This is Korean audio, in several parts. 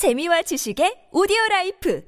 재미와 지식의 오디오 라이프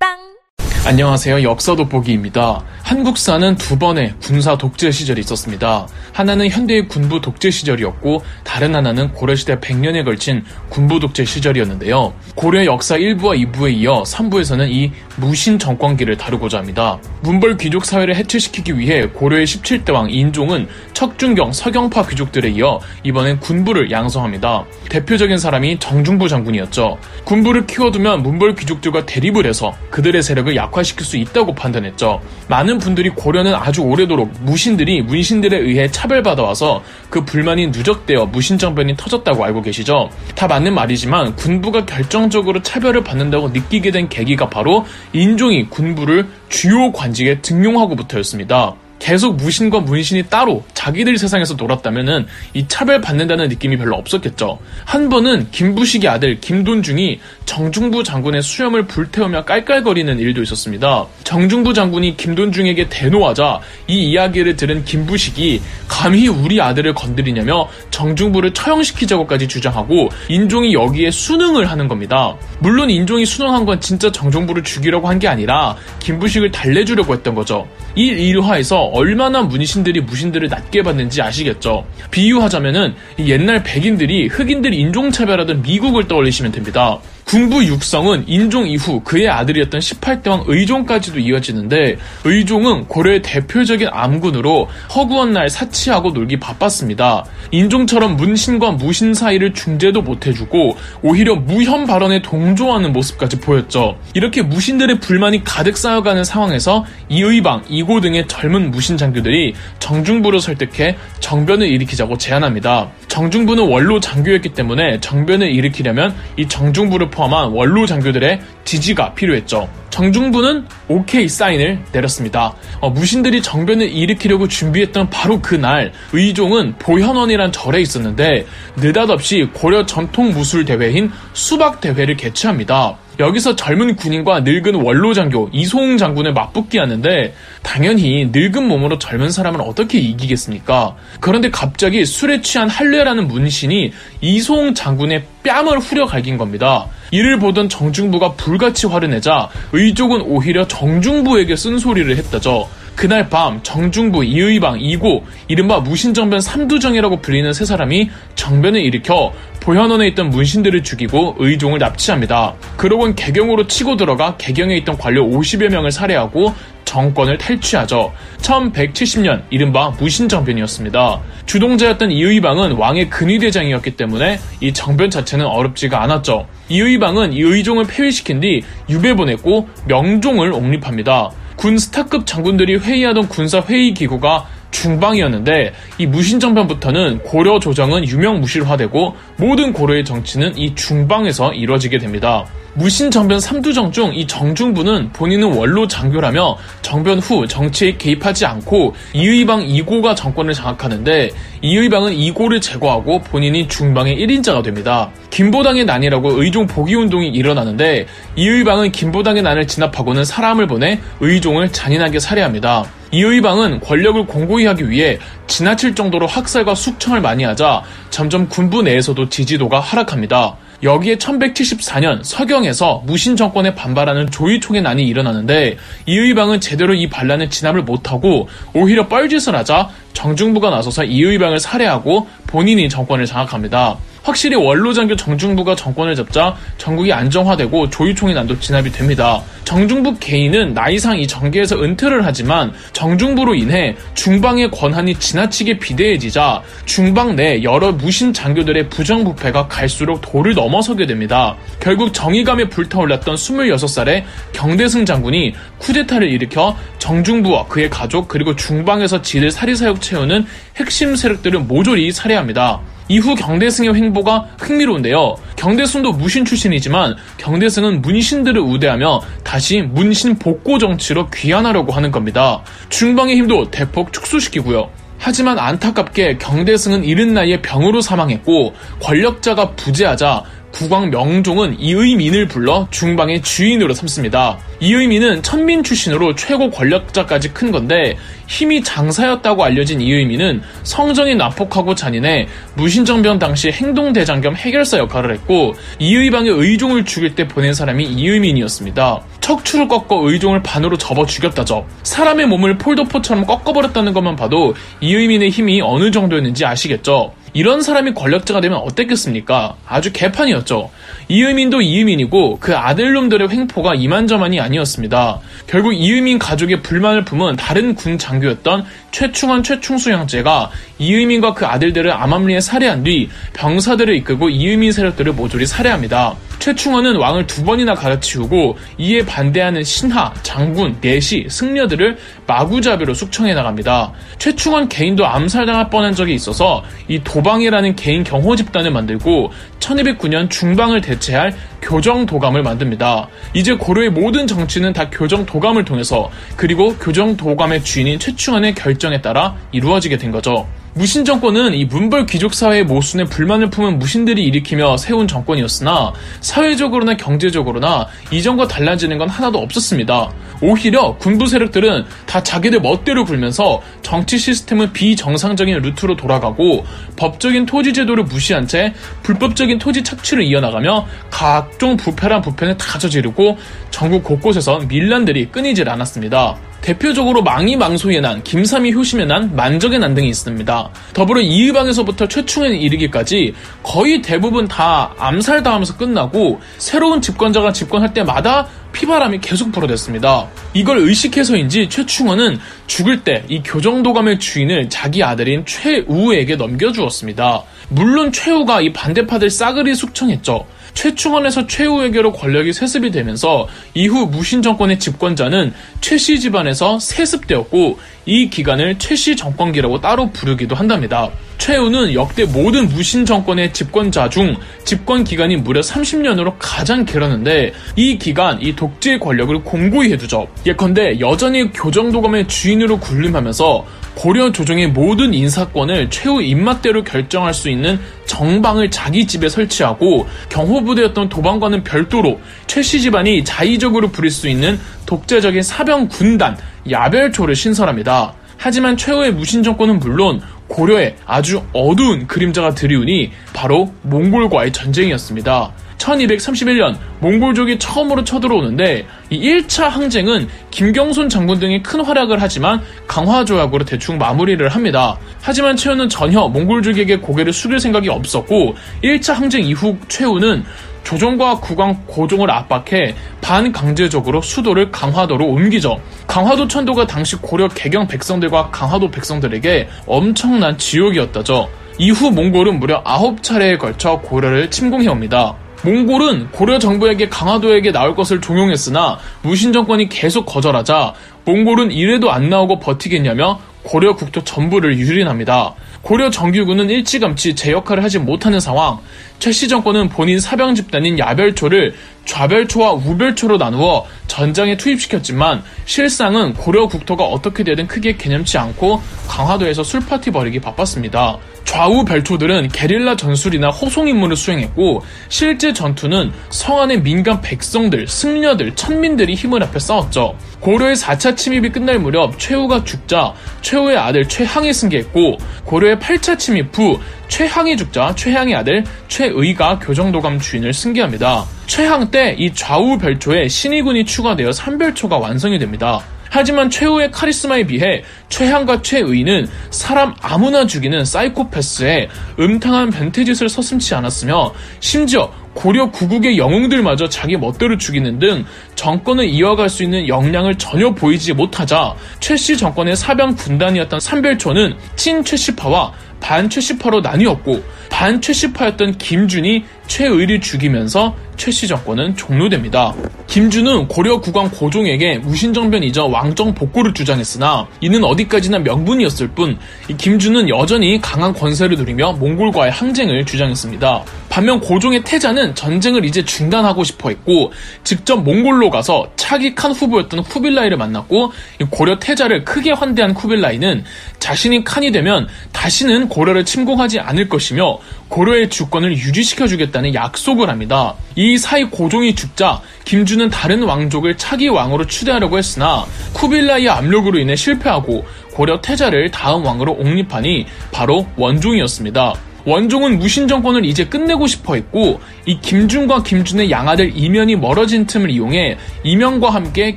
팟빵 안녕하세요. 역사 돋보기입니다. 한국사는 두 번의 군사 독재 시절이 있었습니다. 하나는 현대의 군부 독재 시절이었고 다른 하나는 고려시대 100년에 걸친 군부 독재 시절이었는데요. 고려 역사 1부와 2부에 이어 3부에서는 이 무신 정권기를 다루고자 합니다. 문벌 귀족 사회를 해체시키기 위해 고려의 17대 왕 인종은 척준경, 서경파 귀족들에 이어 이번엔 군부를 양성합니다. 대표적인 사람이 정중부 장군이었죠. 군부를 키워두면 문벌 귀족들과 대립을 해서 그들의 세력을 약화시킬 수 있다고 판단했죠. 많은 분들이 고려는 아주 오래도록 무신들이 문신들에 의해 차별받아와서 그 불만이 누적되어 무신정변이 터졌다고 알고 계시죠? 다 맞는 말이지만 군부가 결정적으로 차별을 받는다고 느끼게 된 계기가 바로 인종이 군부를 주요 관직에 등용하고부터였습니다. 계속 무신과 문신이 따로 자기들 세상에서 놀았다면은 이 차별받는다는 느낌이 별로 없었겠죠. 한 번은 김부식의 아들 김돈중이 정중부 장군의 수염을 불태우며 깔깔거리는 일도 있었습니다. 정중부 장군이 김돈중에게 대노하자 이 이야기를 들은 김부식이 감히 우리 아들을 건드리냐며 정중부를 처형시키자고까지 주장하고 인종이 여기에 순응을 하는 겁니다. 물론 인종이 순응한 건 진짜 정중부를 죽이려고 한 게 아니라 김부식을 달래주려고 했던 거죠. 이 일화에서 얼마나 문신들이 무신들을 낮게 봤는지 아시겠죠? 비유하자면은 옛날 백인들이 흑인들 인종차별하던 미국을 떠올리시면 됩니다. 군부 육성은 인종 이후 그의 아들이었던 18대 왕 의종까지도 이어지는데 의종은 고려의 대표적인 암군으로 허구한 날 사치하고 놀기 바빴습니다. 인종처럼 문신과 무신 사이를 중재도 못해주고 오히려 무현 발언에 동조하는 모습까지 보였죠. 이렇게 무신들의 불만이 가득 쌓여가는 상황에서 이의방, 이고 등의 젊은 무신 장교들이 정중부를 설득해 정변을 일으키자고 제안합니다. 정중부는 원로 장교였기 때문에 정변을 일으키려면 이 정중부를 포함한 원로 장교들의 지지가 필요했죠. 정중부는 오케이 사인을 내렸습니다. 어, 무신들이 정변을 일으키려고 준비했던 바로 그날 의종은 보현원이란 절에 있었는데 느닷없이 고려 전통 무술 대회인 수박 대회를 개최합니다. 여기서 젊은 군인과 늙은 원로 장교 이소홍 장군을 맞붙게 하는데 당연히 늙은 몸으로 젊은 사람을 어떻게 이기겠습니까? 그런데 갑자기 술에 취한 한례라는 문신이 이소홍 장군의 뺨을 후려 갈긴 겁니다. 이를 보던 정중부가 불같이 화를 내자 의족은 오히려 정중부에게 쓴소리를 했다죠. 그날 밤 정중부, 이의방, 이고, 이른바 무신정변 삼두정이라고 불리는 세 사람이 정변을 일으켜 보현원에 있던 문신들을 죽이고 의종을 납치합니다. 그러곤 개경으로 치고 들어가 개경에 있던 관료 50여 명을 살해하고 정권을 탈취하죠. 1170년 이른바 무신정변이었습니다. 주동자였던 이의방은 왕의 근위대장이었기 때문에 이 정변 자체는 어렵지가 않았죠. 이의방은 이 의종을 폐위시킨 뒤 유배 보냈고 명종을 옹립합니다. 군 스타급 장군들이 회의하던 군사 회의 기구가 중방이었는데 이 무신정변부터는 고려 조정은 유명무실화되고 모든 고려의 정치는 이 중방에서 이루어지게 됩니다. 무신정변 3두정 중 이 정중부는 본인은 원로 장교라며 정변 후 정치에 개입하지 않고 이의방 2고가 정권을 장악하는데 이의방은 2고를 제거하고 본인이 중방의 1인자가 됩니다. 김보당의 난이라고 의종 복위운동이 일어나는데 이의방은 김보당의 난을 진압하고는 사람을 보내 의종을 잔인하게 살해합니다. 이의방은 권력을 공고히 하기 위해 지나칠 정도로 학살과 숙청을 많이 하자 점점 군부 내에서도 지지도가 하락합니다. 여기에 1174년 서경에서 무신 정권에 반발하는 조이총의 난이 일어나는데 이의방은 제대로 이 반란을 진압을 못하고 오히려 뻘짓을 하자 정중부가 나서서 이의방을 살해하고 본인이 정권을 장악합니다. 확실히 원로 장교 정중부가 정권을 잡자 전국이 안정화되고 조이총의 난도 진압이 됩니다. 정중부 개인은 나이상 이 정계에서 은퇴를 하지만 정중부로 인해 중방의 권한이 지나치게 비대해지자 중방 내 여러 무신 장교들의 부정부패가 갈수록 도를 넘어서게 됩니다. 결국 정의감에 불타올랐던 26살의 경대승 장군이 쿠데타를 일으켜 정중부와 그의 가족 그리고 중방에서 지를 사리사욕 채우는 핵심 세력들을 모조리 살해합니다. 이후 경대승의 횡보가 흥미로운데요. 경대승도 무신 출신이지만 경대승은 문신들을 우대하며 다시 문신 복고 정치로 귀환하려고 하는 겁니다. 중방의 힘도 대폭 축소시키고요. 하지만 안타깝게 경대승은 이른 나이에 병으로 사망했고 권력자가 부재하자 국왕 명종은 이의민을 불러 중방의 주인으로 삼습니다. 이의민은 천민 출신으로 최고 권력자까지 큰 건데 힘이 장사였다고 알려진 이의민은 성정이 난폭하고 잔인해 무신정변 당시 행동대장 겸 해결사 역할을 했고 이의방의 의종을 죽일 때 보낸 사람이 이의민이었습니다. 척추를 꺾어 의종을 반으로 접어 죽였다죠. 사람의 몸을 폴더포처럼 꺾어버렸다는 것만 봐도 이의민의 힘이 어느 정도였는지 아시겠죠? 이런 사람이 권력자가 되면 어땠겠습니까? 아주 개판이었죠. 이의민도 이의민이고 그 아들놈들의 횡포가 이만저만이 아니었습니다. 결국 이의민 가족의 불만을 품은 다른 군 장교였던 최충원 최충수 형제가 이의민과 그 아들들을 암암리에 살해한 뒤 병사들을 이끌고 이의민 세력들을 모조리 살해합니다. 최충원은 왕을 두 번이나 갈아치우고 이에 반대하는 신하, 장군, 내시, 승려들을 마구잡이로 숙청해 나갑니다. 최충원 개인도 암살당할 뻔한 적이 있어서 이 도방이라는 개인 경호 집단을 만들고 1209년 중방을 대체할 교정 도감을 만듭니다. 이제 고려의 모든 정치는 다 교정 도감을 통해서 그리고 교정 도감의 주인인 최충원의 결정에 따라 이루어지게 된 거죠. 무신 정권은 이 문벌 귀족 사회의 모순에 불만을 품은 무신들이 일으키며 세운 정권이었으나 사회적으로나 경제적으로나 이전과 달라지는 건 하나도 없었습니다. 오히려 군부 세력들은 다 자기들 멋대로 굴면서 정치 시스템은 비정상적인 루트로 돌아가고 법적인 토지 제도를 무시한 채 불법적인 토지 착취를 이어나가며 각종 부패란 부패는 다 저지르고 전국 곳곳에서 밀란들이 끊이질 않았습니다. 대표적으로 망이 망소의 난, 김삼이 효심의 난, 만적의 난 등이 있습니다. 더불어 이의방에서부터 최충에 이르기까지 거의 대부분 다 암살당하면서 끝나고 새로운 집권자가 집권할 때마다 피바람이 계속 불어댔습니다. 이걸 의식해서인지 최충원은 죽을 때 이 교정도감의 주인을 자기 아들인 최우에게 넘겨주었습니다. 물론 최우가 이 반대파들 싸그리 숙청했죠. 최충원에서 최우에게로 권력이 세습이 되면서 이후 무신 정권의 집권자는 최씨 집안에서 세습되었고 이 기간을 최씨 정권기라고 따로 부르기도 한답니다. 최우는 역대 모든 무신 정권의 집권자 중 집권 기간이 무려 30년으로 가장 길었는데 이 기간 이 독재의 권력을 공고히 해두죠. 예컨대 여전히 교정도감의 주인으로 군림하면서 고려 조정의 모든 인사권을 최후 입맛대로 결정할 수 있는 정방을 자기 집에 설치하고 경호부대였던 도방과는 별도로 최씨 집안이 자의적으로 부릴 수 있는 독재적인 사병 군단 야별초를 신설합니다. 하지만 최후의 무신 정권은 물론 고려에 아주 어두운 그림자가 드리우니 바로 몽골과의 전쟁이었습니다. 1231년 몽골족이 처음으로 쳐들어오는데 이 1차 항쟁은 김경손 장군 등이 큰 활약을 하지만 강화 조약으로 대충 마무리를 합니다. 하지만 최후는 전혀 몽골족에게 고개를 숙일 생각이 없었고 1차 항쟁 이후 최후는 조정과 국왕 고종을 압박해 반강제적으로 수도를 강화도로 옮기죠. 강화도 천도가 당시 고려 개경 백성들과 강화도 백성들에게 엄청난 지옥이었다죠. 이후 몽골은 무려 9차례에 걸쳐 고려를 침공해옵니다. 몽골은 고려 정부에게 강화도에게 나올 것을 종용했으나 무신 정권이 계속 거절하자 몽골은 이래도 안 나오고 버티겠냐며 고려 국토 전부를 유린합니다. 고려 정규군은 일찌감치 제 역할을 하지 못하는 상황. 최씨 정권은 본인 사병 집단인 야별초를 좌별초와 우별초로 나누어 전장에 투입시켰지만 실상은 고려 국토가 어떻게 되든 크게 개념치 않고 강화도에서 술파티 벌이기 바빴습니다. 좌우 별초들은 게릴라 전술이나 호송 임무를 수행했고 실제 전투는 성안의 민간 백성들, 승려들, 천민들이 힘을 합해 싸웠죠. 고려의 4차 침입이 끝날 무렵 최후가 죽자 최후의 아들 최항이 승계했고 고려의 8차 침입 후 최항이 죽자 최항의 아들 최의가 교정도감 주인을 승계합니다. 최항 때 이 좌우 별초에 신의군이 추가되어 3별초가 완성이 됩니다. 하지만 최후의 카리스마에 비해 최향과 최의는 사람 아무나 죽이는 사이코패스에 음탕한 변태짓을 서슴지 않았으며 심지어 고려 구국의 영웅들마저 자기 멋대로 죽이는 등 정권을 이어갈 수 있는 역량을 전혀 보이지 못하자 최씨 정권의 사병 군단이었던 삼별초는 친 최씨파와 반 최씨파로 나뉘었고 반 최씨파였던 김준이 최의를 죽이면서 최씨 정권은 종료됩니다. 김준은 고려 국왕 고종에게 무신정변이자 왕정 복구를 주장했으나 이는 어디까지나 명분이었을 뿐 김준은 여전히 강한 권세를 누리며 몽골과의 항쟁을 주장했습니다. 반면 고종의 태자는 전쟁을 이제 중단하고 싶어 했고 직접 몽골로 가서 차기칸 후보였던 쿠빌라이를 만났고 고려 태자를 크게 환대한 쿠빌라이는 자신이 칸이 되면 다시는 고려를 침공하지 않을 것이며 고려의 주권을 유지시켜주겠다는 약속을 합니다. 이 사이 고종이 죽자 김주는 다른 왕족을 차기 왕으로 추대하려고 했으나 쿠빌라이의 압력으로 인해 실패하고 고려 태자를 다음 왕으로 옹립하니 바로 원종이었습니다. 원종은 무신 정권을 이제 끝내고 싶어 했고 이 김준과 김준의 양아들 이면이 멀어진 틈을 이용해 이면과 함께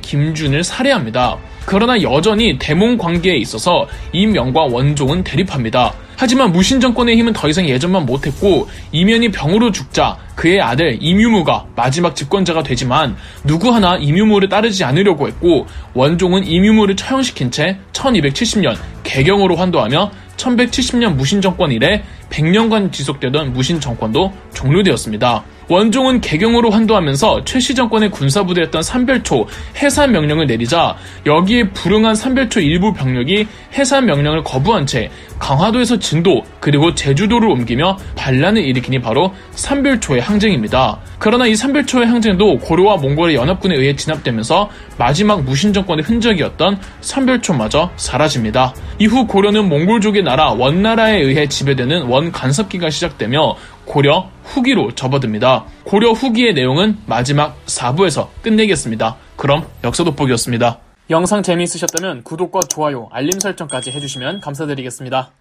김준을 살해합니다. 그러나 여전히 대몽 관계에 있어서 이면과 원종은 대립합니다. 하지만 무신 정권의 힘은 더 이상 예전만 못했고 이면이 병으로 죽자 그의 아들 임유무가 마지막 집권자가 되지만 누구 하나 임유무를 따르지 않으려고 했고 원종은 임유무를 처형시킨 채 1270년 개경으로 환도하며 1170년 무신 정권 이래 100년간 지속되던 무신 정권도 종료되었습니다. 원종은 개경으로 환도하면서 최씨 정권의 군사부대였던 삼별초 해산 명령을 내리자 여기에 불응한 삼별초 일부 병력이 해산 명령을 거부한 채 강화도에서 진도 그리고 제주도를 옮기며 반란을 일으키니 바로 삼별초의 항쟁입니다. 그러나 이 삼별초의 항쟁도 고려와 몽골의 연합군에 의해 진압되면서 마지막 무신 정권의 흔적이었던 삼별초마저 사라집니다. 이후 고려는 몽골족의 나라 원나라에 의해 지배되는 원간섭기가 시작되며 고려 후기로 접어듭니다. 고려 후기의 내용은 마지막 4부에서 끝내겠습니다. 그럼 역사 돋보기였습니다. 영상 재미있으셨다면 구독과 좋아요, 알림 설정까지 해주시면 감사드리겠습니다.